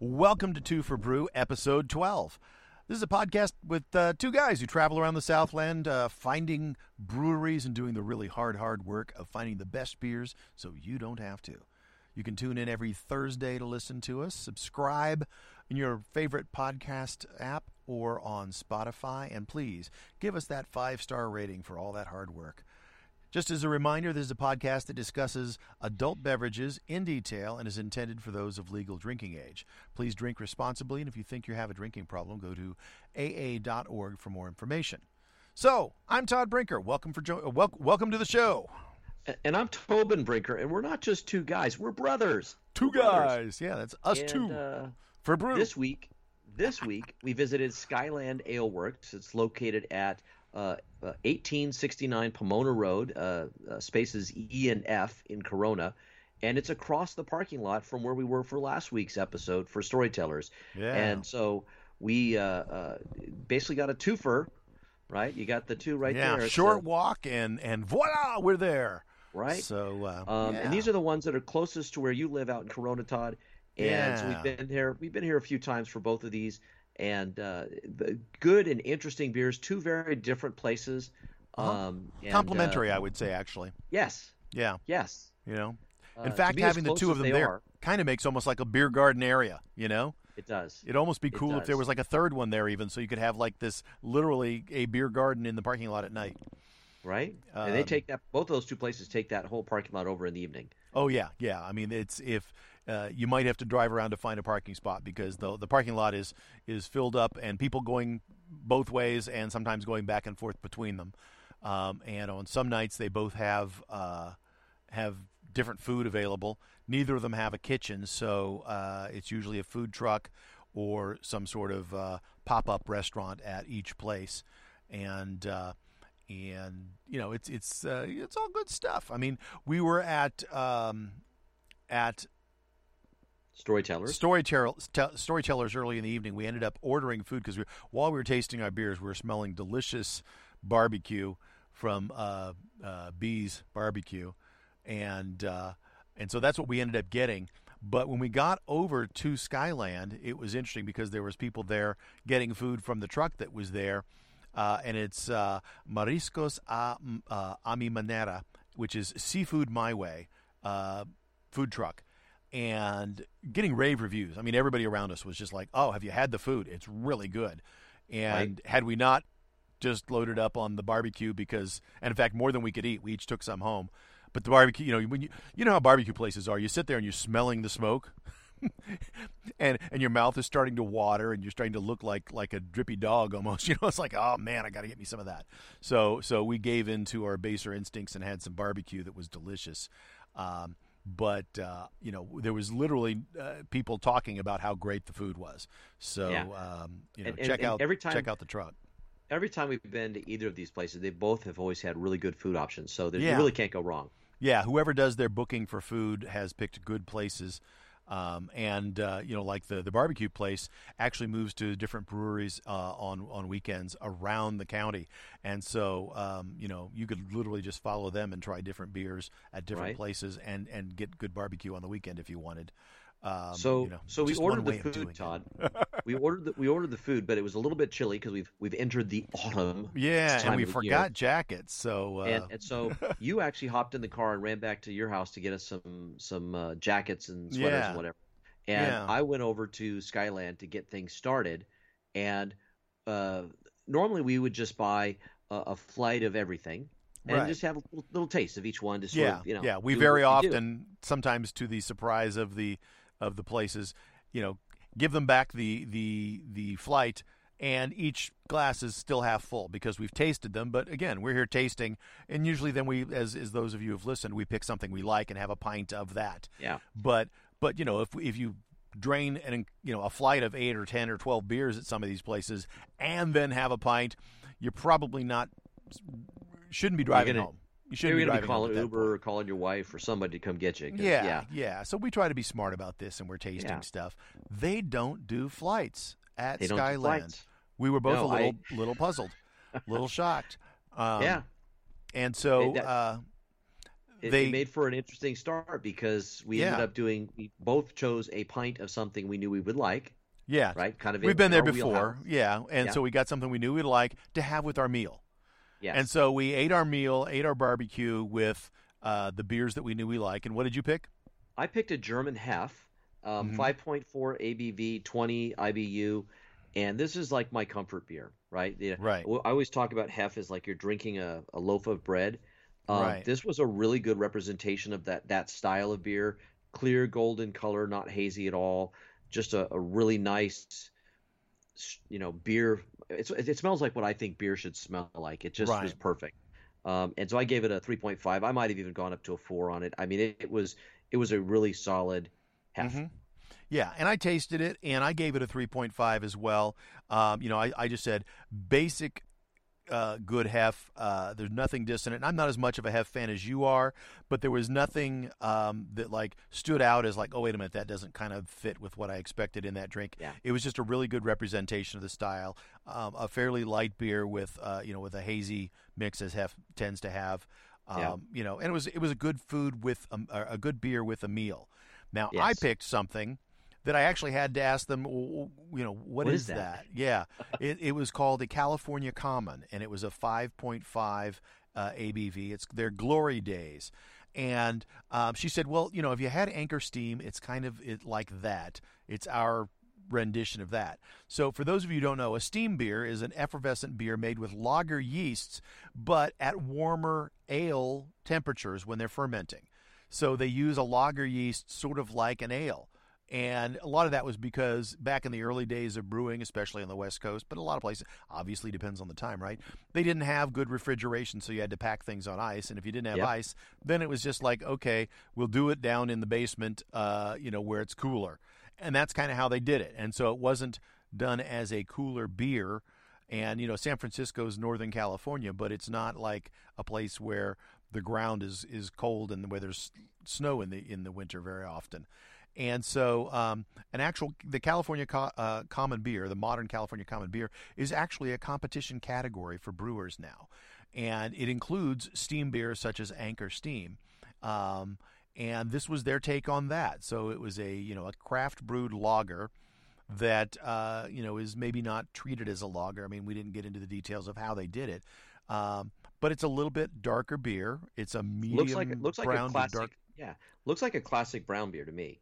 Welcome to Two for Brew, episode 12. This is a podcast with uh, two guys who travel around the Southland uh, finding breweries and doing the really hard, hard work of finding the best beers so you don't have to. You can tune in every Thursday to listen to us. Subscribe in your favorite podcast app or on Spotify. And please give us that five star rating for all that hard work. Just as a reminder, this is a podcast that discusses adult beverages in detail and is intended for those of legal drinking age. Please drink responsibly, and if you think you have a drinking problem, go to aa.org for more information. So, I'm Todd Brinker. Welcome for jo- uh, wel- welcome to the show. And I'm Tobin Brinker, and we're not just two guys; we're brothers. Two We're brothers. guys, yeah, that's us And, two Uh, for brew. this week, this week we visited Skyland Ale Works. It's located at uh, uh, 1869 Pomona Road, uh, uh, spaces E and F in Corona, and it's across the parking lot from where we were for last week's episode for Storytellers. yeah, And so we uh, uh, basically got a twofer, right? You got the two right yeah, there. short so- walk and and voila, we're there. right? So, uh, Um, yeah. And these are the ones that are closest to where you live out in Corona, Todd. And Yeah. we've been here. We've been here a few times for both of these, and uh, the good and interesting beers. Two very different places. Uh-huh. Um, and, complimentary, uh, I would say, actually. yes, Yeah, yes. you know. Uh, In to fact, having the two of them there kind of makes almost like a beer garden area, you know? it does. It'd almost be cool if there was like a third one there, even, so you could have like this literally a beer garden in the parking lot at night. right? and they Um, take that. Both of those two places take that whole parking lot over in the evening. Oh yeah, yeah. I mean, it's if uh, you might have to drive around to find a parking spot because the the parking lot is is filled up and people going both ways and sometimes going back and forth between them. Um, and on some nights they both have uh, have different food available. Neither of them have a kitchen, so uh, it's usually a food truck or some sort of uh, pop up restaurant at each place. And uh, and you know it's it's uh, it's all good stuff. I mean, we were at um, at Storytellers. storytellers storytellers early in the evening. We ended up ordering food because we, while we were tasting our beers, we were smelling delicious barbecue from uh, uh, Bees Barbecue, and uh, and so that's what we ended up getting. But when we got over to Skyland, it was interesting because there was people there getting food from the truck that was there, uh, and it's uh, Mariscos a, uh, a mi manera, which is seafood my way food truck, and getting rave reviews. I mean, everybody around us was just like, "Oh, have you had the food? It's really good." And had we not just loaded up on the barbecue because, and in fact, more than we could eat, we each took some home. But the barbecue, you know, when you you know how barbecue places are, you sit there and you're smelling the smoke. and and your mouth is starting to water and you're starting to look like like a drippy dog almost you know it's like oh man i got to get me some of that so so we gave in to our baser instincts and had some barbecue that was delicious um, but uh, you know there was literally uh, people talking about how great the food was so Yeah. um, you know And- and- check and out every time- check out the truck Every time we've been to either of these places, they both have always had really good food options. So there, Yeah. you really can't go wrong. Yeah, whoever does their booking for food has picked good places. Um, and uh, you know, like the the barbecue place actually moves to different breweries uh, on on weekends around the county, and so um, you know you could literally just follow them and try different beers at different Right. places and and get good barbecue on the weekend if you wanted. Um, so you know, so we ordered the food. Todd. we ordered the we ordered the food, but it was a little bit chilly because we've we've entered the autumn. Yeah, and we the year. forgot jackets, so uh, and, and so you actually hopped in the car and ran back to your house to get us some some uh, jackets and sweaters Yeah. and whatever. And Yeah. I went over to Skyland to get things started. And uh, normally we would just buy a, a flight of everything and Right. just have a little, little taste of each one to sort yeah, of you know. yeah. We very we do. often, sometimes to the surprise of the of the places, you know, give them back the the the flight, and each glass is still half full because we've tasted them. But again, we're here tasting, and usually then we, as as those of you who've listened, we pick something we like and have a pint of that. Yeah. But but you know, if if you drain and you know a flight of eight or ten or twelve beers at some of these places, and then have a pint, you're probably not shouldn't be driving gonna- home. You shouldn't You're be be calling Uber or calling your wife or somebody to come get you. Yeah, yeah. yeah, So we try to be smart about this, and we're tasting Yeah. stuff. They don't do flights at They Skyland. We were both No, a little I- little puzzled. A little shocked. Um, yeah. And so that- uh, It, they it made for an interesting start because we ended up doing. We both chose a pint of something we knew we would like. yeah, Right, kind of. we've been there before. wheelhouse. Yeah, and Yeah. so we got something we knew we'd like to have with our meal. Yes. And so we ate our meal, ate our barbecue with uh, the beers that we knew we like. And what did you pick? I picked a German Hef, um, Mhm. 5.4 ABV, 20 IBU, and this is like my comfort beer, right? The- Right. I always talk about Hef as like you're drinking a, a loaf of bread. Um, Right. This was a really good representation of that that style of beer, clear golden color, not hazy at all. Just a, a really nice, you know, beer. It's, it smells like what I think beer should smell like. It just was perfect. Um, and so I gave it a 3.5. I might have even gone up to a four on it. I mean, it, it was it was a really solid Hef. Mhm. Yeah, and I tasted it, and I gave it a 3.5 as well. Um, you know, I, I just said basic uh, good hef. Uh, there's nothing dissonant. I'm not as much of a hef fan as you are, but there was nothing um, that like stood out as like, oh wait a minute, that doesn't kind of fit with what I expected in that drink. Yeah. It was just a really good representation of the style. Um, a fairly light beer with uh, you know with a hazy mix as hef tends to have. Um, Yeah. You know, and it was it was a good food with a, a good beer with a meal. Now I picked something that I actually had to ask them. "W- w- You know, What is, is that?" Yeah, it, it was called the California Common, and it was a 5.5 uh, ABV. It's their glory days, and um, she said, "Well, you know, if you had Anchor Steam, it's kind of it like that. It's our." rendition of that. So for those of you who don't know, a steam beer is an effervescent beer made with lager yeasts but at warmer ale temperatures when they're fermenting. So they use a lager yeast sort of like an ale. And a lot of that was because back in the early days of brewing, especially on the West Coast, but a lot of places, obviously depends on the time, right? They didn't have good refrigeration, so you had to pack things on ice. And if you didn't have Yep. ice, then it was just like, okay, we'll do it down in the basement, uh, you know, where it's cooler. And that's kind of how they did it. And so it wasn't done as a cooler beer. And, you know, San Francisco's Northern California, but it's not like a place where the ground is, is cold and where there's snow in the in the winter very often. And so, um, an actual the California co- uh, Common Beer, the modern California Common Beer, is actually a competition category for brewers now, and it includes steam beers such as Anchor Steam. Um, and this was their take on that. So it was a you know a craft brewed lager that uh, you know is maybe not treated as a lager. I mean, we didn't get into the details of how they did it, um, but it's a little bit darker beer. It's a medium Looks like looks like brown a classic. dark. Yeah, looks like a classic brown beer to me.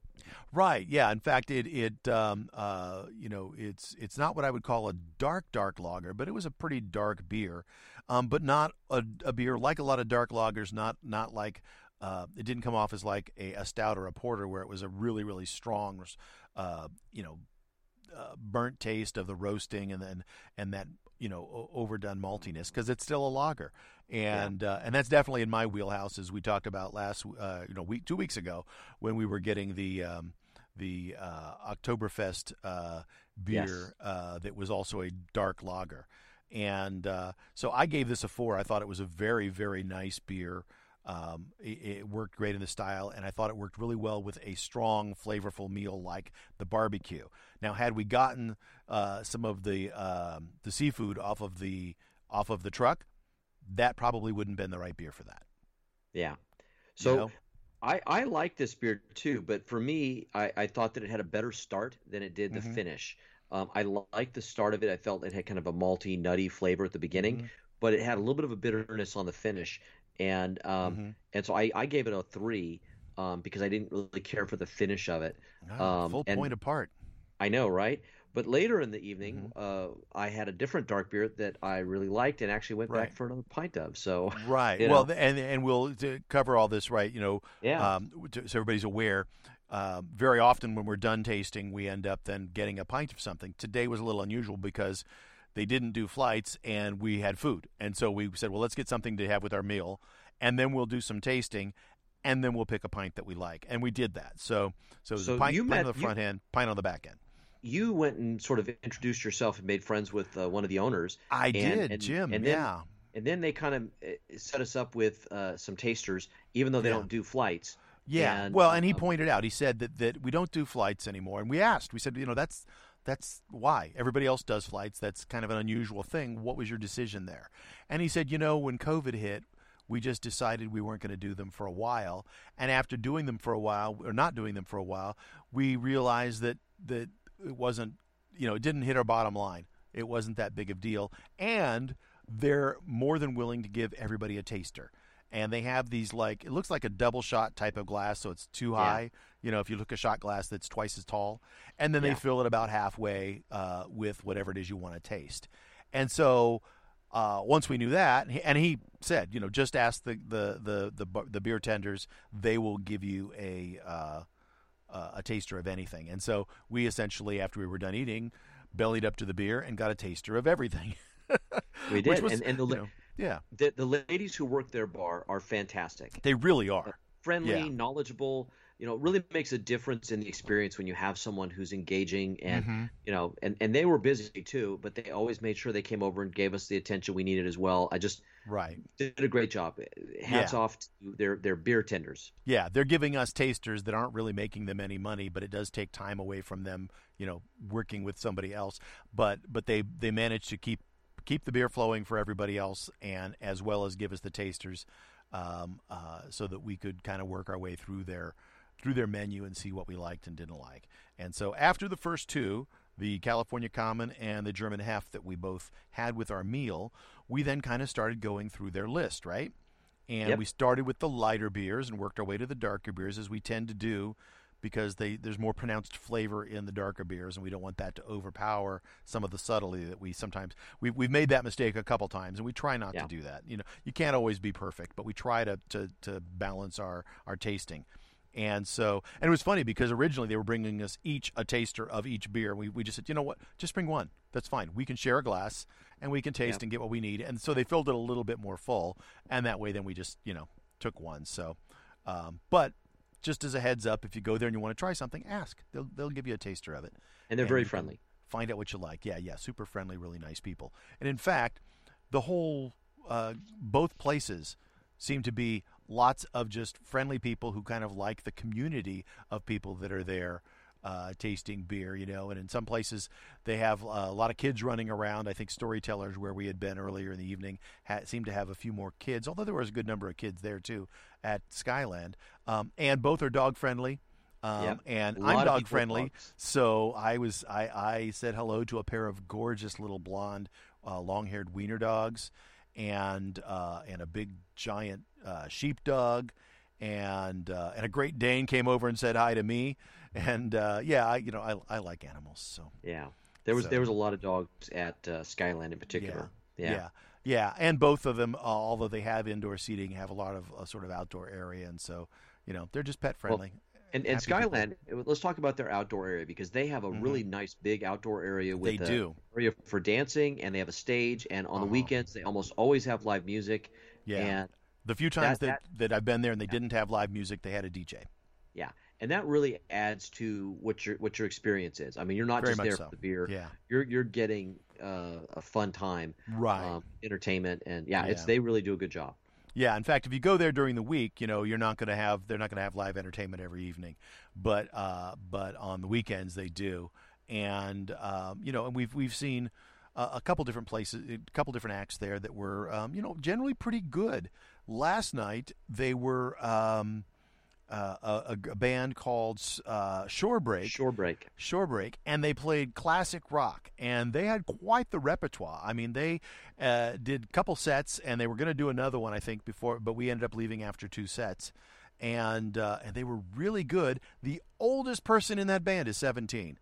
Right. Yeah. In fact, it it um, uh, you know it's it's not what I would call a dark dark lager, but it was a pretty dark beer, um, but not a, a beer like a lot of dark lagers. Not not like uh, it didn't come off as like a, a stout or a porter where it was a really really strong, uh, you know, uh, burnt taste of the roasting and then and that you know overdone maltiness because it's still a lager and uh, and that's definitely in my wheelhouse as we talked about last uh, you know week two weeks ago when we were getting the um, the uh, Oktoberfest uh, beer uh, that was also a dark lager. And uh, so I gave this a four. I thought it was a very very nice beer. Um, it, it worked great in the style, and I thought it worked really well with a strong, flavorful meal like the barbecue. Now, had we gotten uh, some of the um, the seafood off of the off of the truck, that probably wouldn't have been the right beer for that. Yeah. you So know? I I like this beer too, but for me, I, I thought that it had a better start than it did the Mhm. finish. Um, I liked the start of it. I felt it had kind of a malty, nutty flavor at the beginning, Mhm. but it had a little bit of a bitterness on the finish, and um, Mhm. and so I, I gave it a three um, because I didn't really care for the finish of it. Um, full point apart. I know, right? But later in the evening, uh, I had a different dark beer that I really liked and actually went Right. back for another pint of. So Right. you Well, know. th- and and we'll to cover all this right. You know, yeah, um, so everybody's aware. Um, very often, when we're done tasting, we end up then getting a pint of something. Today was a little unusual because they didn't do flights and we had food, and so we said, well, let's get something to have with our meal, and then we'll do some tasting, and then we'll pick a pint that we like, and we did that. So, so it was So pint, you pint on the front end, pint on the back end. You went and sort of introduced yourself and made friends with uh, one of the owners, I And- did, and- Jim. and then- yeah. and then they kind of uh, set us up with uh, some tasters, even though they Yeah. don't do flights. Yeah. And, well, and he um, pointed out, he said that, that we don't do flights anymore. And we asked, we said, you know, that's that's why everybody else does flights. That's kind of an unusual thing. What was your decision there? And he said, you know, when COVID hit, we just decided we weren't going to do them for a while. And after doing them for a while, or not doing them for a while, we realized that that it wasn't, you know, it didn't hit our bottom line. It wasn't that big of a deal, and they're more than willing to give everybody a taster and they have these like it looks like a double shot type of glass, so it's too high. Yeah. You know, if you look at shot glass that's twice as tall, and then yeah. they fill it about halfway uh, with whatever it is you want to taste. And so uh, once we knew that, and he said, you know, just ask the the the the, the beer tenders; they will give you a uh, a taster of anything. And so we essentially, after we were done eating, bellied up to the beer and got a taster of everything. we did, was, and, and the. You know, yeah. The, the ladies who work their bar are fantastic. They really are. Uh, friendly, yeah. knowledgeable. You know, it really makes a difference in the experience when you have someone who's engaging and mm-hmm. you know, and and they were busy too, but they always made sure they came over and gave us the attention we needed as well. I just right did a great job. Hats yeah. off to their their beer tenders. Yeah, they're giving us tasters that aren't really making them any money, but it does take time away from them, you know, working with somebody else. But but they they manage to keep keep the beer flowing for everybody else, and as well as give us the tasters, um, uh, so that we could kind of work our way through their through their menu and see what we liked and didn't like. And so after the first two, the California Common and the German Hef that we both had with our meal, we then kind of started going through their list, right? And yep. we started with the lighter beers and worked our way to the darker beers as we tend to do because they there's more pronounced flavor in the darker beers, and we don't want that to overpower some of the subtlety that we sometimes we've we've made that mistake a couple times, and we try not yeah. to do that. You know, you can't always be perfect, but we try to to to balance our our tasting. And so, and it was funny because originally they were bringing us each a taster of each beer. We, we just said, you know what, just bring one. That's fine. We can share a glass and we can taste and get what we need. And so they filled it a little bit more full. And that way, then we just, you know, took one. So, um, but just as a heads up, if you go there and you want to try something, ask. They'll they'll give you a taster of it. And they're and very friendly. Find out what you like. Yeah, yeah, super friendly, really nice people. And in fact, the whole uh, both places seem to be lots of just friendly people who kind of like the community of people that are there uh, tasting beer, you know. And in some places, they have uh, a lot of kids running around. I think Storytellers, where we had been earlier in the evening, had, seemed to have a few more kids, although there was a good number of kids there too at Skyland. Um, and both are dog friendly. Um, yep. And I'm dog friendly, so I was I, I said hello to a pair of gorgeous little blonde, uh, long-haired wiener dogs, and uh, and a big giant uh, sheepdog, and uh, and a Great Dane came over and said hi to me and uh, yeah, I, you know, I, I like animals. So yeah, there was so, there was a lot of dogs at uh, Skyland in particular. Yeah, yeah, yeah, yeah. and both of them, uh, although they have indoor seating, have a lot of uh, sort of outdoor area, and so you know they're just pet friendly. Well, and, and Skyland, let's talk about their outdoor area because they have a mm-hmm. really nice big outdoor area with they do. area for dancing, and they have a stage. And on uh-huh. the weekends, they almost always have live music. Yeah. And the few times that, that, that, I've been there and they yeah. didn't have live music, they had a DJ. Yeah, and that really adds to what your what your experience is. I mean, you're not Very just there so. for the beer. Yeah, you're you're getting uh, a fun time, right? Um, entertainment, and yeah, yeah, it's they really do a good job. Yeah, in fact, if you go there during the week, you know you're not going to have they're not going to have live entertainment every evening, but uh, but on the weekends they do, and um, you know, and we've we've seen a couple different places, a couple different acts there that were um, you know generally pretty good. Last night they were. Um, uh, a, a, band called uh, Shorebreak. Shorebreak. Shorebreak, and they played classic rock, and they had quite the repertoire. I mean, they uh, did a couple sets, and they were going to do another one, I think, before, but we ended up leaving after two sets, and uh, and they were really good. The oldest person in that band is seventeen.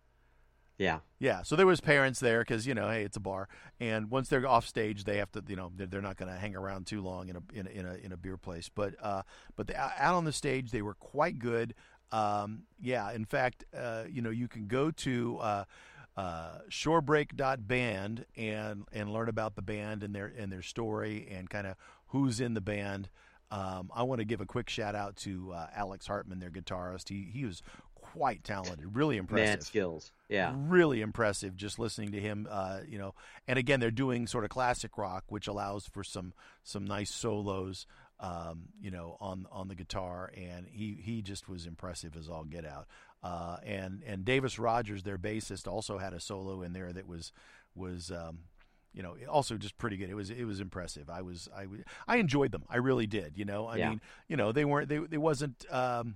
Yeah. Yeah. So there was parents there because you know, hey, it's a bar, and once they're off stage, they have to, you know, they're not going to hang around too long in a in a in a, in a beer place. But uh, but the, out on the stage, they were quite good. Um, yeah. In fact, uh, you know, you can go to. Uh, uh, shorebreak.band and and learn about the band and their and their story and kind of who's in the band. Um, I want to give a quick shout out to uh, Alex Hartman, their guitarist. He he was quite talented, really impressive. Man skills, yeah, really impressive. Just listening to him, uh, you know, and again, they're doing sort of classic rock, which allows for some some nice solos, um, you know, on on the guitar, and he he just was impressive as all get out. Uh, and and Davis Rogers, their bassist, also had a solo in there that was was um, you know also just pretty good. It was it was impressive. I was I I enjoyed them. I really did. You know, I Yeah. mean, you know, they weren't they they wasn't. Um,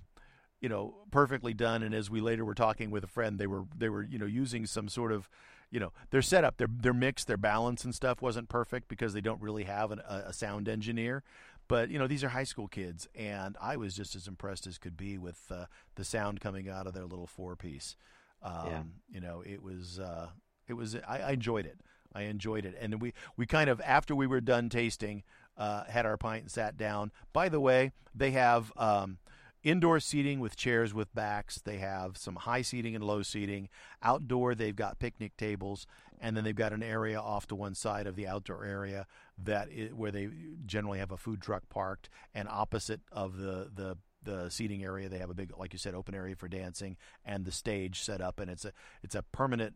you know, perfectly done. And as we later were talking with a friend, they were they were you know using some sort of you know their setup, their their mix, their balance and stuff wasn't perfect because they don't really have an, a, a sound engineer. But you know these are high school kids, and I was just as impressed as could be with uh, the sound coming out of their little four piece. Um, Yeah. You know, it was uh, it was I, I enjoyed it. I enjoyed it, and we we kind of after we were done tasting, uh, had our pint and sat down. By the way, they have. Um, Indoor seating with chairs with backs. They have some high seating and low seating. Outdoor, they've got picnic tables, and then they've got an area off to one side of the outdoor area that where they generally have a food truck parked, and opposite of the the the seating area, they have a big, like you said, open area for dancing, and the stage set up, and it's a it's a permanent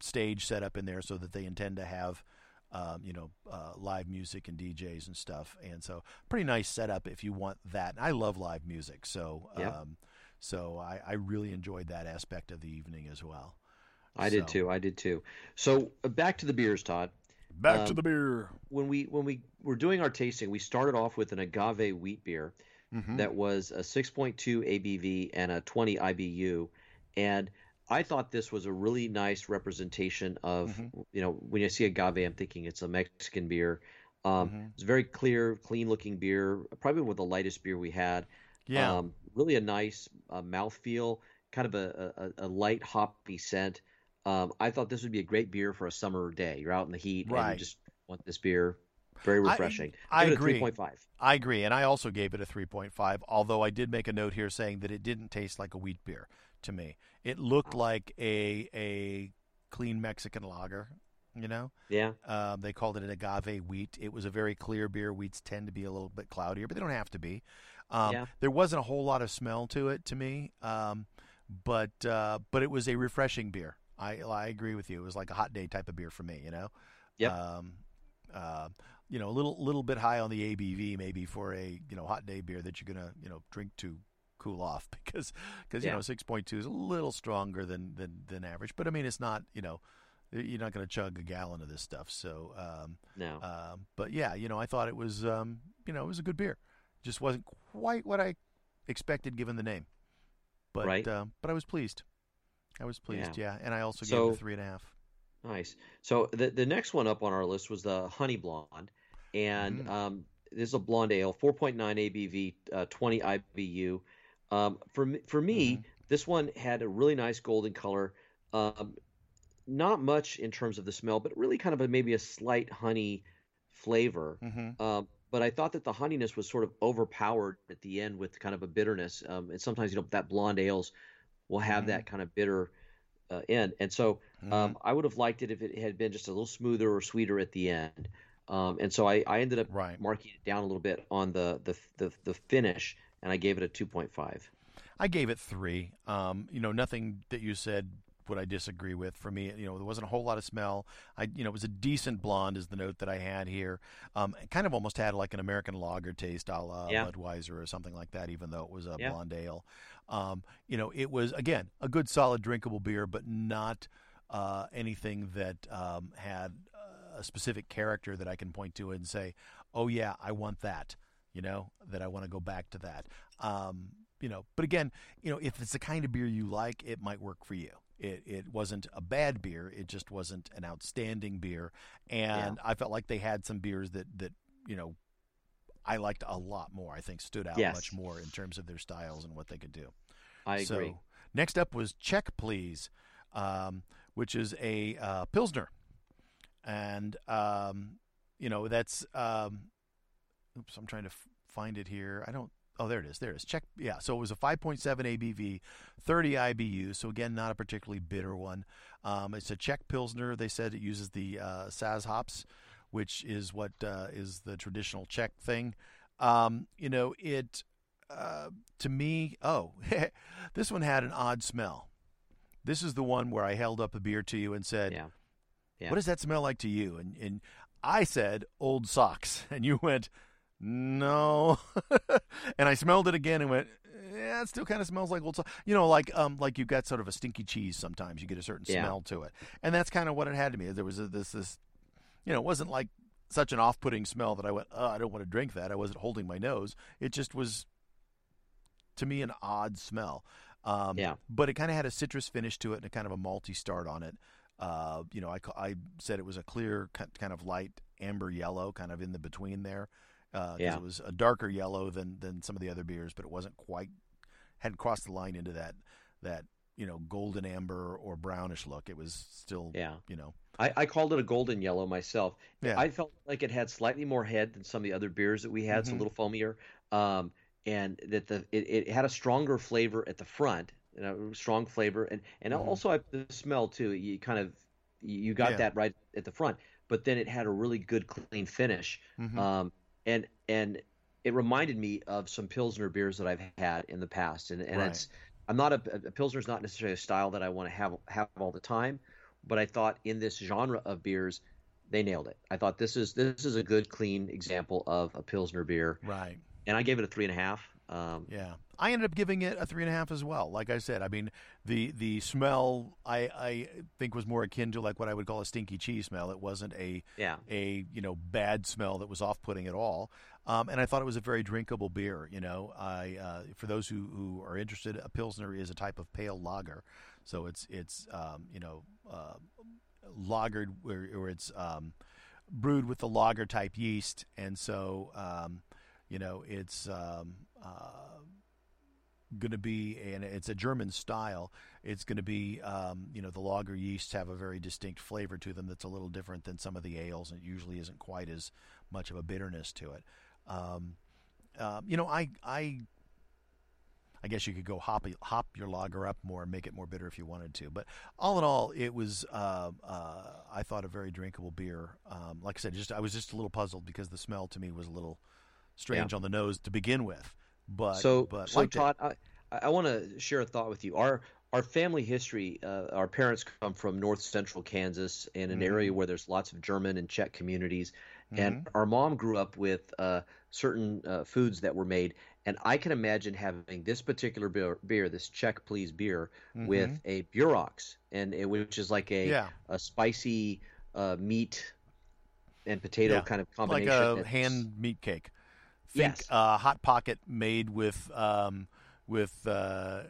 stage set up in there so that they intend to have um, you know, uh, live music and DJs and stuff. And so, pretty nice setup if you want that. And I love live music, so Yeah. um, so I, I really enjoyed that aspect of the evening as well. I did too. I did too. So uh, back to the beers, Todd. Back to Um, the beer. When we when we were doing our tasting, we started off with an agave wheat beer Mhm. that was a 6.2 ABV and a 20 IBU, and I thought this was a really nice representation of Mhm. you know when I see agave, I'm thinking it's a Mexican beer. Um, Mhm. It's a very clear, clean looking beer, probably one of the lightest beer we had. Yeah. Um, really a nice uh, mouthfeel, kind of a, a, a light hoppy scent. Um, I thought this would be a great beer for a summer day. You're out in the heat and Right. you just want this beer. Very refreshing. I a agree. 3.5. I agree, and I also gave it a 3.5. Although I did make a note here saying that it didn't taste like a wheat beer to me. It looked like a a clean Mexican lager. You know, Yeah. um, they called it an agave wheat. It was a very clear beer. Wheats tend to be a little bit cloudier, but they don't have to be. Um, Yeah. There wasn't a whole lot of smell to it to me, um, but uh, but it was a refreshing beer. I I agree with you. It was like a hot day type of beer for me. You know. Yep. Um, uh, you know, a little little bit high on the ABV maybe for a you know hot day beer that you're gonna you know drink to cool off because because you know six point two is a little stronger than, than than average. But I mean, it's not you know you're not going to chug a gallon of this stuff. So, um, No. um, but yeah, you know, I thought it was um, you know it was a good beer. Just wasn't quite what I expected given the name. But Right. um, but I was pleased. I was pleased. Yeah, and I also gave it a three and a half. Nice. So the the next one up on our list was the Honey Blonde, and Mhm. um, this is a blonde ale, 4.9 ABV, uh, 20 IBU. Um, for me, for me, Mhm. this one had a really nice golden color. Um, not much in terms of the smell, but really kind of a, maybe a slight honey flavor. Mm-hmm. Um, but I thought that the honeyness was sort of overpowered at the end with kind of a bitterness. Um, and sometimes you know that blonde ales will have Mhm. that kind of bitter uh, end. And so um, I would have liked it if it had been just a little smoother or sweeter at the end. Um, and so I, I ended up Right. marking it down a little bit on the the, the, the finish, and I gave it a 2.5. I gave it three. Um, you know, nothing that you said would I disagree with. For me, you know, there wasn't a whole lot of smell. I, you know, it was a decent blonde, is the note that I had here. Um, it kind of almost had like an American lager taste, a la Yeah. Budweiser or something like that, even though it was a Yeah. blonde ale. Um, you know, it was again a good, solid, drinkable beer, but not uh, anything that um, had a specific character that I can point to and say, "Oh yeah, I want that." You know, that I want to go back to that. Um, you know, but again, you know, if it's the kind of beer you like, it might work for you. It it wasn't a bad beer. It just wasn't an outstanding beer. And I felt like they had some beers that that you know I liked a lot more. I think stood out Yes. much more in terms of their styles and what they could do. I so, agree. Next up was Check Please, um, which is a uh, pilsner, and um, you know that's. Um, oops, I'm trying to f- find it here. I don't. Oh, there it is. There it is. Check. Yeah. So it was a 5.7 ABV, 30 IBU. So again, not a particularly bitter one. Um, it's a Czech pilsner. They said it uses the uh, Saaz hops, which is what uh, is the traditional Czech thing. Um, you know, it uh, to me. Oh, this one had an odd smell. This is the one where I held up a beer to you and said, Yeah. Yeah. "What does that smell like to you?" And and I said, "Old socks," and you went, "No," and I smelled it again and went, yeah, it still kind of smells like old socks. You know, like um, like you've got sort of a stinky cheese. Sometimes you get a certain Yeah. smell to it, and that's kind of what it had to me. There was a, this this, you know, it wasn't like such an off-putting smell that I went, oh, I don't want to drink that. I wasn't holding my nose. It just was, to me, an odd smell. Um, Yeah. But it kind of had a citrus finish to it and a kind of a malty start on it. Uh, you know, I, I said it was a clear, kind of light amber yellow, kind of in the between there. Because Yeah. it was a darker yellow than than some of the other beers, but it wasn't quite hadn't crossed the line into that that you know golden amber or brownish look. It was still Yeah. you know I, I called it a golden yellow myself. Yeah. I felt like it had slightly more head than some of the other beers that we had, so a Mhm. little foamier, um, and that the it, it had a stronger flavor at the front, you know, strong flavor, and and Mhm. also I, the smell too. You kind of you got Yeah. that right at the front, but then it had a really good clean finish, Mhm. um, and and it reminded me of some pilsner beers that I've had in the past, and and Right. it's I'm not a, a pilsner is not necessarily a style that I want to have have all the time, but I thought in this genre of beers, they nailed it. I thought this is this is a good clean example of a pilsner beer, right. and I gave it a three and a half. Um, Yeah, I ended up giving it a three and a half as well. Like I said, I mean the the smell I I think was more akin to like what I would call a stinky cheese smell. It wasn't a yeah, a you know bad smell that was off putting at all. Um, and I thought it was a very drinkable beer. You know, I uh, for those who, who are interested, a pilsner is a type of pale lager, so it's it's um, you know uh, lagered where, where it's um, brewed with the lager type yeast, and so um, you know it's um, uh, going to be and it's a German style. It's going to be um, you know the lager yeasts have a very distinct flavor to them that's a little different than some of the ales, and it usually isn't quite as much of a bitterness to it. Um, um, you know, I I I guess you could go hop hop your lager up more and make it more bitter if you wanted to. But all in all, it was uh, uh, I thought a very drinkable beer. Um, like I said, just I was just a little puzzled because the smell to me was a little strange on the nose to begin with. But so but so it. Todd, I I want to share a thought with you. Our our family history, uh, our parents come from north central Kansas in an Mhm. area where there's lots of German and Czech communities, Mm-hmm. and our mom grew up with uh, certain uh, foods that were made. And I can imagine having this particular beer, beer this Czech Please beer, with Mhm. a Bierocks, and it, which is like a yeah, a spicy uh, meat and potato Yeah, kind of combination. like a hand meat cake. Think Yes. uh, hot pocket made with um, with uh,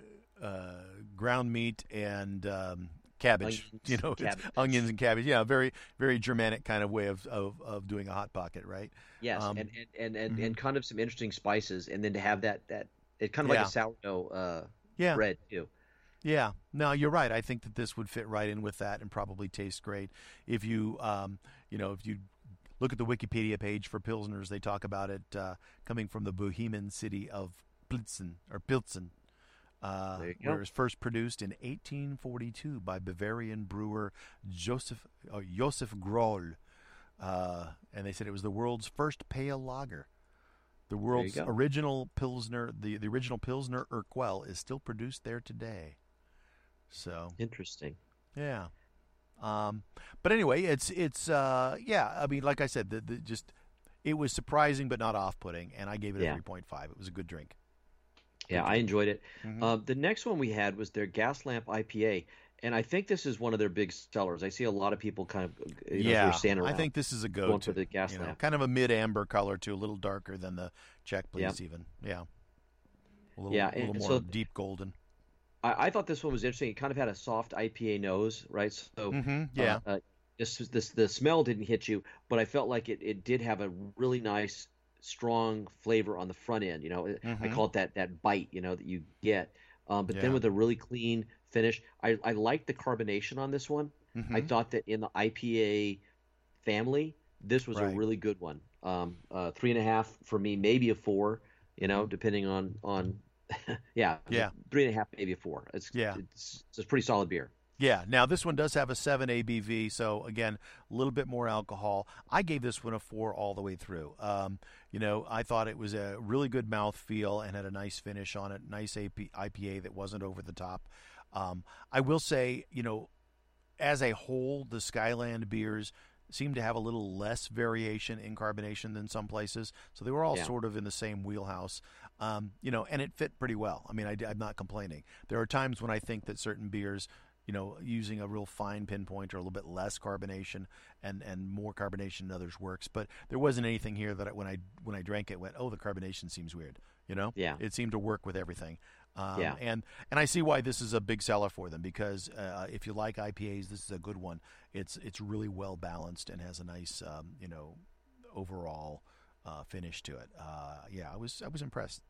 uh, ground meat and um, cabbage. Onions, you know, cabbage. onions and cabbage. Yeah, very very Germanic kind of way of of, of doing a hot pocket, right? Yes, Um, and, and, and, and, mhm. and kind of some interesting spices, and then to have that that it kind of like a sourdough uh, Yeah, bread too. Yeah, no, you're right. I think that this would fit right in with that and probably taste great. If you, um, you know, if you look at the Wikipedia page for Pilsners, they talk about it uh, coming from the Bohemian city of Pilsen or Pilsen, uh, There you go. where it was first produced in 1842 by Bavarian brewer Joseph uh, Josef Groll, uh, and they said it was the world's first pale lager. The world's original Pilsner, the, the original Pilsner Urquell, is still produced there today. So Interesting. yeah, um, but anyway, it's it's uh, yeah. I mean, like I said, the, the just it was surprising but not off-putting, and I gave it a Yeah. three point five. It was a good drink. Yeah, I enjoyed it. Mhm. Uh, the next one we had was their Gas Lamp IPA, and I think this is one of their big sellers. I see a lot of people kind of you know, yeah, standing I think this is a going go-to. the Gas you know, kind of a mid-amber color too, a little darker than the Yeah. Please, even yeah, a little, Yeah, a little more so- deep golden. I, I thought this one was interesting. It kind of had a soft IPA nose, right? So hmm yeah, Uh, uh, this, this the smell didn't hit you, but I felt like it, it did have a really nice, strong flavor on the front end. You know, I Mhm. call it that that bite. You know that you get. Um, but Yeah. then with a really clean finish, I I liked the carbonation on this one. I Mhm. thought that in the IPA family, this was Right. a really good one. Um, uh, three and a half for me, maybe a four. You know, depending on on. yeah. Yeah. three and a half, maybe four. It's Yeah. it's, it's a pretty solid beer. Yeah. Now this one does have a seven ABV, so again, a little bit more alcohol. I gave this one a four all the way through. Um, you know, I thought it was a really good mouth feel and had a nice finish on it. Nice AP, IPA that wasn't over the top. Um, I will say, you know, as a whole, the Skyland beers seemed to have a little less variation in carbonation than some places. So they were all Yeah. sort of in the same wheelhouse, um, you know, and it fit pretty well. I mean, I, am not complaining. There are times when I think that certain beers, you know, using a real fine pinpoint or a little bit less carbonation and, and more carbonation in others works. But there wasn't anything here that I, when I when I drank it went, oh, the carbonation seems weird. You know, Yeah. it seemed to work with everything. Um, Yeah. and and I see why this is a big seller for them because uh, if you like IPAs, this is a good one. It's it's really well balanced and has a nice um, you know overall uh, finish to it. Uh, yeah, I was I was impressed.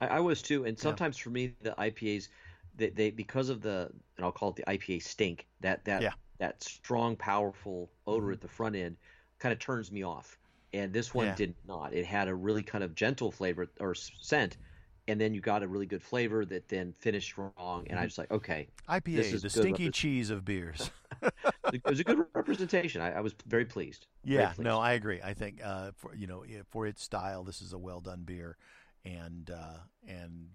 I, I was too, and sometimes for me the IPAs, they, they because of the and I'll call it the IPA stink that that Yeah. Mm-hmm. that strong powerful odor at the front end kind of turns me off. And this one Yeah. did not. It had a really kind of gentle flavor or scent, and then you got a really good flavor that then finished strong. Mm-hmm. And I was like, okay, IPA, This is the stinky cheese of beers. it was a good representation. I, I was very pleased. Very yeah, pleased. no, I agree. I think uh, for you know for its style, this is a well done beer, and uh, and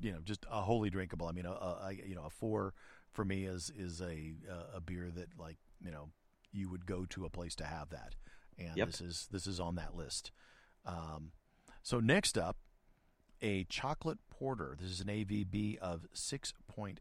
you know just a wholly drinkable. I mean, a, a, you know a four for me is is a a- a beer that like you know you would go to a place to have that, and Yep. this is this is on that list. Um, so next up, a chocolate porter. This is an AVB of 6.8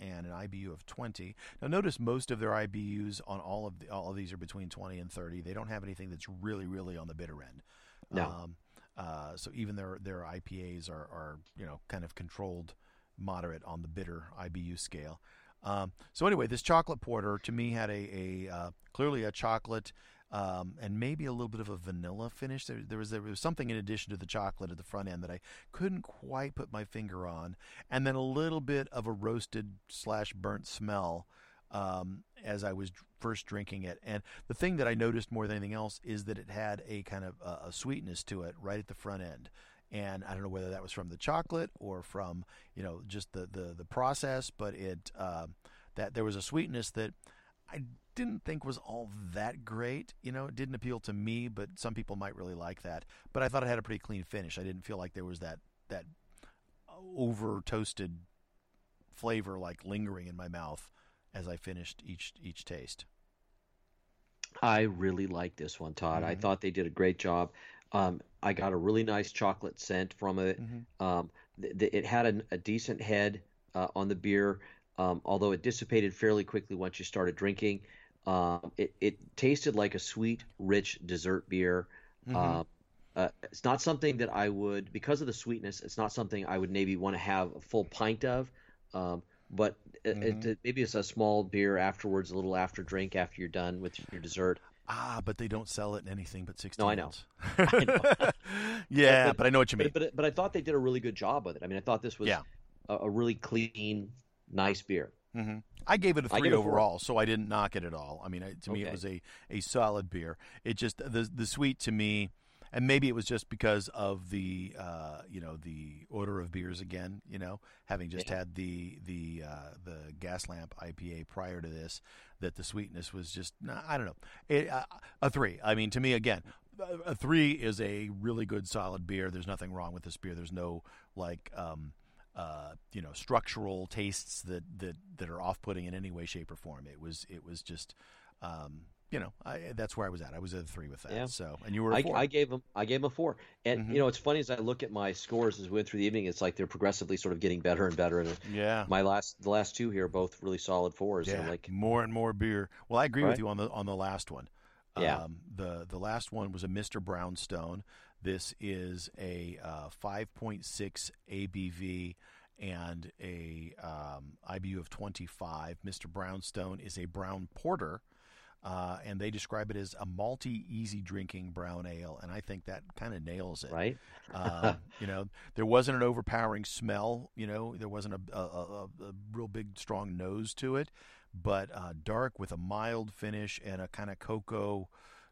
and an IBU of 20. Now notice most of their IBUs on all of the, all of these are between 20 and 30. They don't have anything that's really really on the bitter end. No. Um, uh, so even their their IPAs are are you know kind of controlled moderate on the bitter IBU scale. Um, so anyway, this chocolate porter to me had a, a uh, clearly a chocolate um, and maybe a little bit of a vanilla finish. There, there was there was something in addition to the chocolate at the front end that I couldn't quite put my finger on, and then a little bit of a roasted slash burnt smell um, as I was first drinking it. And the thing that I noticed more than anything else is that it had a kind of uh, a sweetness to it right at the front end. And I don't know whether that was from the chocolate or from you know just the the, the process, but it uh, that there was a sweetness that I didn't think was all that great. You know, it didn't appeal to me, but some people might really like that. But I thought it had a pretty clean finish. I didn't feel like there was that that over toasted flavor like lingering in my mouth as I finished each each taste. I really like this one, Todd. I Mhm. thought they did a great job. Um, I got a really nice chocolate scent from it. Mhm. Um, th- th- it had a, a decent head uh, on the beer, um, although it dissipated fairly quickly once you started drinking. Um, it, it tasted like a sweet, rich dessert beer. Mhm. Um, uh, it's not something that I would, because of the sweetness, it's not something I would maybe want to have a full pint of. Um, but it, Mhm. it, maybe it's a small beer afterwards, a little after drink after you're done with your dessert. Ah, but they don't sell it in anything but 16 No, I know. I know. yeah, But- but, I know what you mean. But, but but I thought they did a really good job with it. I mean, I thought this was Yeah. a, a really clean, nice beer. Hmm I gave it a three it a overall, so I didn't knock it at all. I mean, to me, it was a, a solid beer. It just the the sweet to me, and maybe it was just because of the uh, you know the order of beers again. You know, having just Yeah. had the the uh, the gas lamp IPA prior to this, that the sweetness was just nah, I don't know it, uh, a three. I mean, to me again. A a three is a really good solid beer. There's nothing wrong with this beer. There's no like um, uh, you know structural tastes that, that, that are off putting in any way, shape, or form. It was it was just um, you know I, that's where I was at. I was at a three with that. Yeah. So and you were I, four. I gave them I gave them a four. And Mhm. you know, it's funny as I look at my scores as we went through the evening, it's like they're progressively sort of getting better and better. And yeah. my last the last two here are both really solid fours. yeah, They're like more and more beer. Well, I agree Right. with you on the on the last one. Yeah. Um, the the last one was a Mr. Brownstone. This is a uh, 5.6 ABV and a um, IBU of 25. Mr. Brownstone is a brown porter. Uh, and they describe it as a malty, easy drinking brown ale, and I think that kind of nails it. right. Um, you know, there wasn't an overpowering smell. You know, there wasn't a, a, a, a real big, strong nose to it, but uh, dark with a mild finish and a kind of cocoa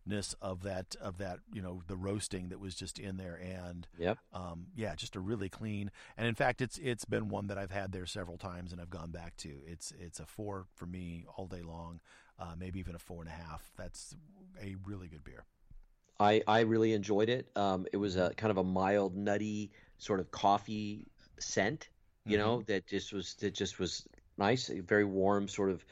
ness of that of that you know the roasting that was just in there and Yep. um, yeah just a really clean and in fact it's it's been one that I've had there several times and I've gone back to it's it's a four for me all day long uh, maybe even a four and a half that's a really good beer I, I really enjoyed it. Um, it was a kind of a mild, nutty sort of coffee scent, you know, that just was that just was nice. Very warm, sort of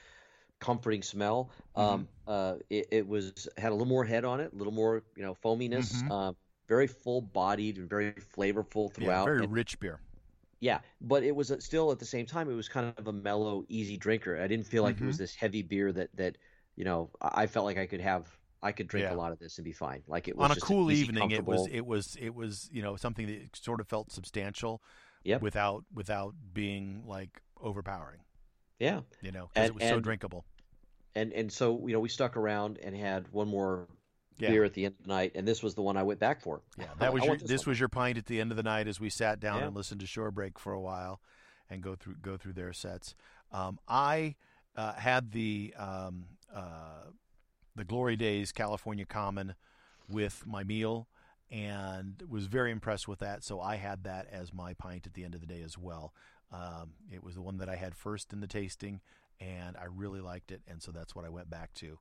comforting smell. Um, uh, it, it was had a little more head on it, a little more you know foaminess. Mhm. Um, very full bodied and very flavorful Yeah, throughout. very and- rich beer. yeah, but it was still at the same time it was kind of a mellow, easy drinker. I didn't feel like it was Mm-hmm. this heavy beer that that you know I felt like I could have I could drink Yeah. a lot of this and be fine. Like it was On a cool easy, evening, it was it was it was you know something that sort of felt substantial, Yep. without without being like overpowering. Yeah. You know, because it And- was so drinkable. And and so you know we stuck around and had one more Yeah. beer at the end of the night, and this was the one I went back for. Yeah, that was your, want this was your pint at the end of the night as we sat down Yeah. and listened to Shore Break for a while, and go through go through their sets. Um, I uh, had the um, uh, the Glory Days California Common with my meal, and was very impressed with that. So I had that as my pint at the end of the day as well. Um, it was the one that I had first in the tasting, and I really liked it, and so that's what I went back to,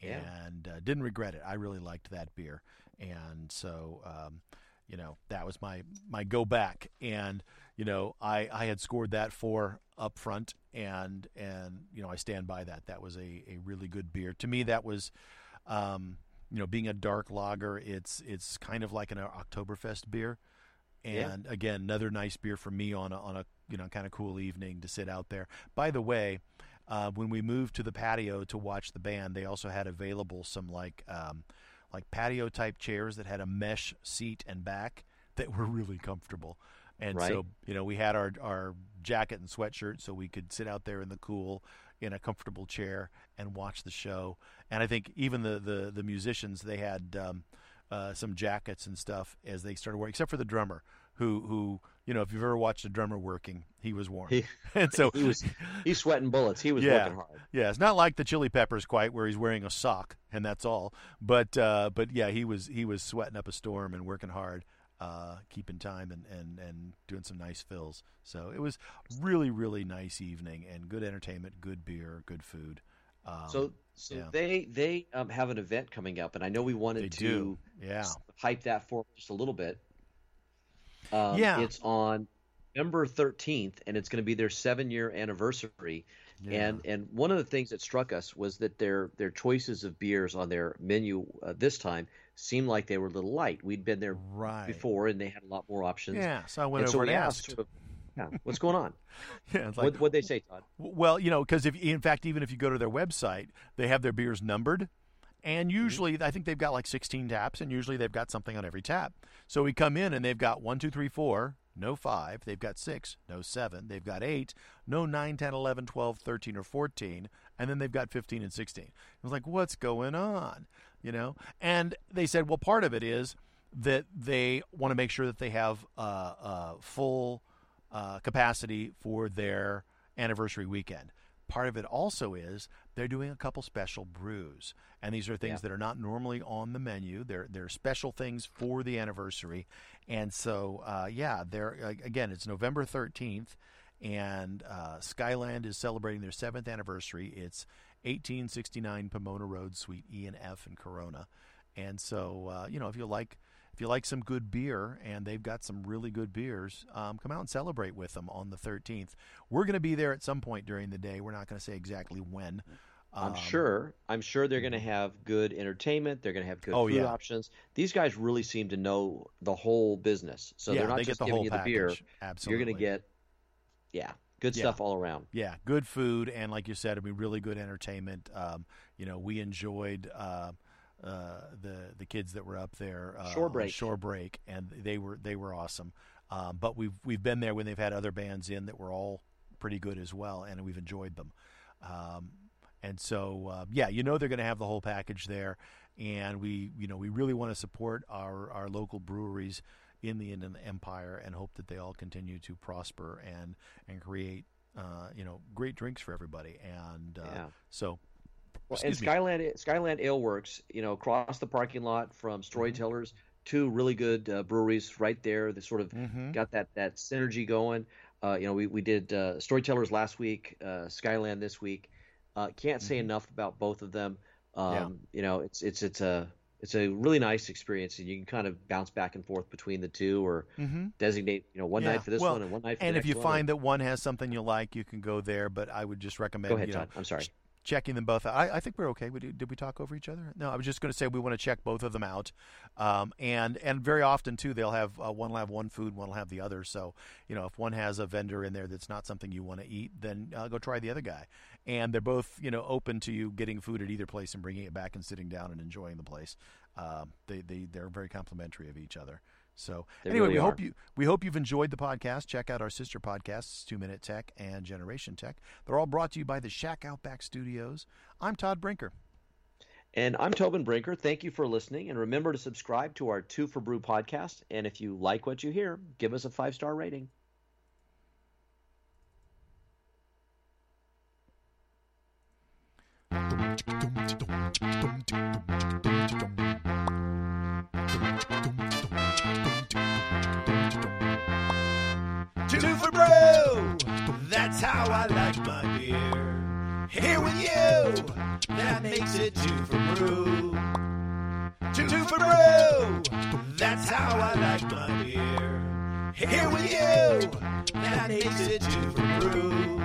Yeah. and uh, didn't regret it. I really liked that beer, and so. Um, you know that was my my go back and you know i i had scored that four up front and and you know i stand by that that was a a really good beer to me that was um you know being a dark lager it's it's kind of like an oktoberfest beer Yeah. and again another nice beer for me on a on a you know kind of cool evening to sit out there by the way uh, when we moved to the patio to watch the band they also had available some like um, like patio type chairs that had a mesh seat and back that were really comfortable. And Right. so, you know, we had our our jacket and sweatshirt so we could sit out there in the cool in a comfortable chair and watch the show. And I think even the the, the musicians they had um, uh, some jackets and stuff as they started working, except for the drummer who who you know if you've ever watched a drummer working, he was warm. He- and so he was he's sweating bullets. He was Yeah. working hard. yeah, it's not like the Chili Peppers quite, where he's wearing a sock and that's all. But uh, but yeah, he was he was sweating up a storm and working hard, uh, keeping time and, and, and doing some nice fills. So it was really really nice evening and good entertainment, good beer, good food. Um, So so yeah. they they um, have an event coming up, and I know we wanted they to do, yeah, hype that for just a little bit. Um, Yeah. it's on November 13th, and it's going to be their seven year anniversary. yeah. And and one of the things that struck us was that their their choices of beers on their menu uh, this time seemed like they were a little light. We'd been there right before, and they had a lot more options. Yeah, so I went and so over we and asked, asked. yeah, what's going on? Yeah, it's like, what what they say, Todd? Well, you know, because if in fact, even if you go to their website, they have their beers numbered, and usually I think they've got like 16 taps, and usually they've got something on every tap. So we come in and they've got one, two, three, four, no five. They've got six, no seven. They've got eight, no nine, 10, 11, 12, 13, or 14, and then they've got 15 and 16. I was like, what's going on? You know, and they said, well, part of it is that they want to make sure that they have uh, uh, full uh, capacity for their anniversary weekend. Part of it also is they're doing a couple special brews, and these are things Yeah. that are not normally on the menu. They're they're special things for the anniversary, and so uh, yeah, they're uh, again it's November thirteenth, and uh, Skyland is celebrating their seventh anniversary. It's 1869 Pomona Road, Suite E and F in Corona, and so uh, you know if you like if you like some good beer, and they've got some really good beers, um, come out and celebrate with them on the 13th. We're going to be there at some point during the day. We're not going to say exactly when. I'm Um, sure. I'm sure they're going to have good entertainment. They're going to have good Oh, food yeah. options. These guys really seem to know the whole business. So yeah, they're not they just the giving whole you the package. beer. Absolutely, You're going to get, yeah, good Yeah. stuff all around. Yeah, good food, and like you said, I mean, really good entertainment. Um, you know, we enjoyed uh, uh, the the kids that were up there. Uh, Shore Break. Shore break, and they were they were awesome. Um, but we've we've been there when they've had other bands in that were all pretty good as well, and we've enjoyed them. Um, and so, uh, yeah, you know, they're going to have the whole package there, and we you know we really want to support our our local breweries in the Inland Empire and hope that they all continue to prosper and and create uh, you know great drinks for everybody. And uh, Yeah. so, Well, and excuse me. Skyland Skyland Ale Works, you know, across the parking lot from Mm-hmm. Storytellers, two really good uh, breweries right there. They sort of Mhm. got that that synergy going. Uh, you know, we we did uh, Storytellers last week, uh, Skyland this week. Uh, can't say enough about both of them. Um, Mm-hmm. Yeah. You know, it's it's it's a it's a really nice experience, and you can kind of bounce back and forth between the two, or Mhm. designate you know one Yeah. night for this Well, one and one night for this one. and if you one. find that one has something you like, you can go there. But I would just recommend go ahead, you know. I'm sorry. Ch- checking them both out. I, I think we're okay. We, did we talk over each other? No, I was just going to say we want to check both of them out, um, and and very often too they'll have uh, one will have one food, one will have the other. So you know if one has a vendor in there that's not something you want to eat, then uh, go try the other guy. And they're both you know open to you getting food at either place and bringing it back and sitting down and enjoying the place. Um, they they they're very complimentary of each other. So They anyway, really we are. hope you we hope you've enjoyed the podcast. Check out our sister podcasts, Two Minute Tech and Generation Tech. They're all brought to you by the Shack Outback Studios. I'm Todd Brinker. And I'm Tobin Brinker. Thank you for listening. And remember to subscribe to our Two for Brew podcast. And if you like what you hear, give us a five star rating. how I like my beer. Here with you, that makes it two for brew. Two for brew. That's how I like my beer. Here with you, that makes it two for brew.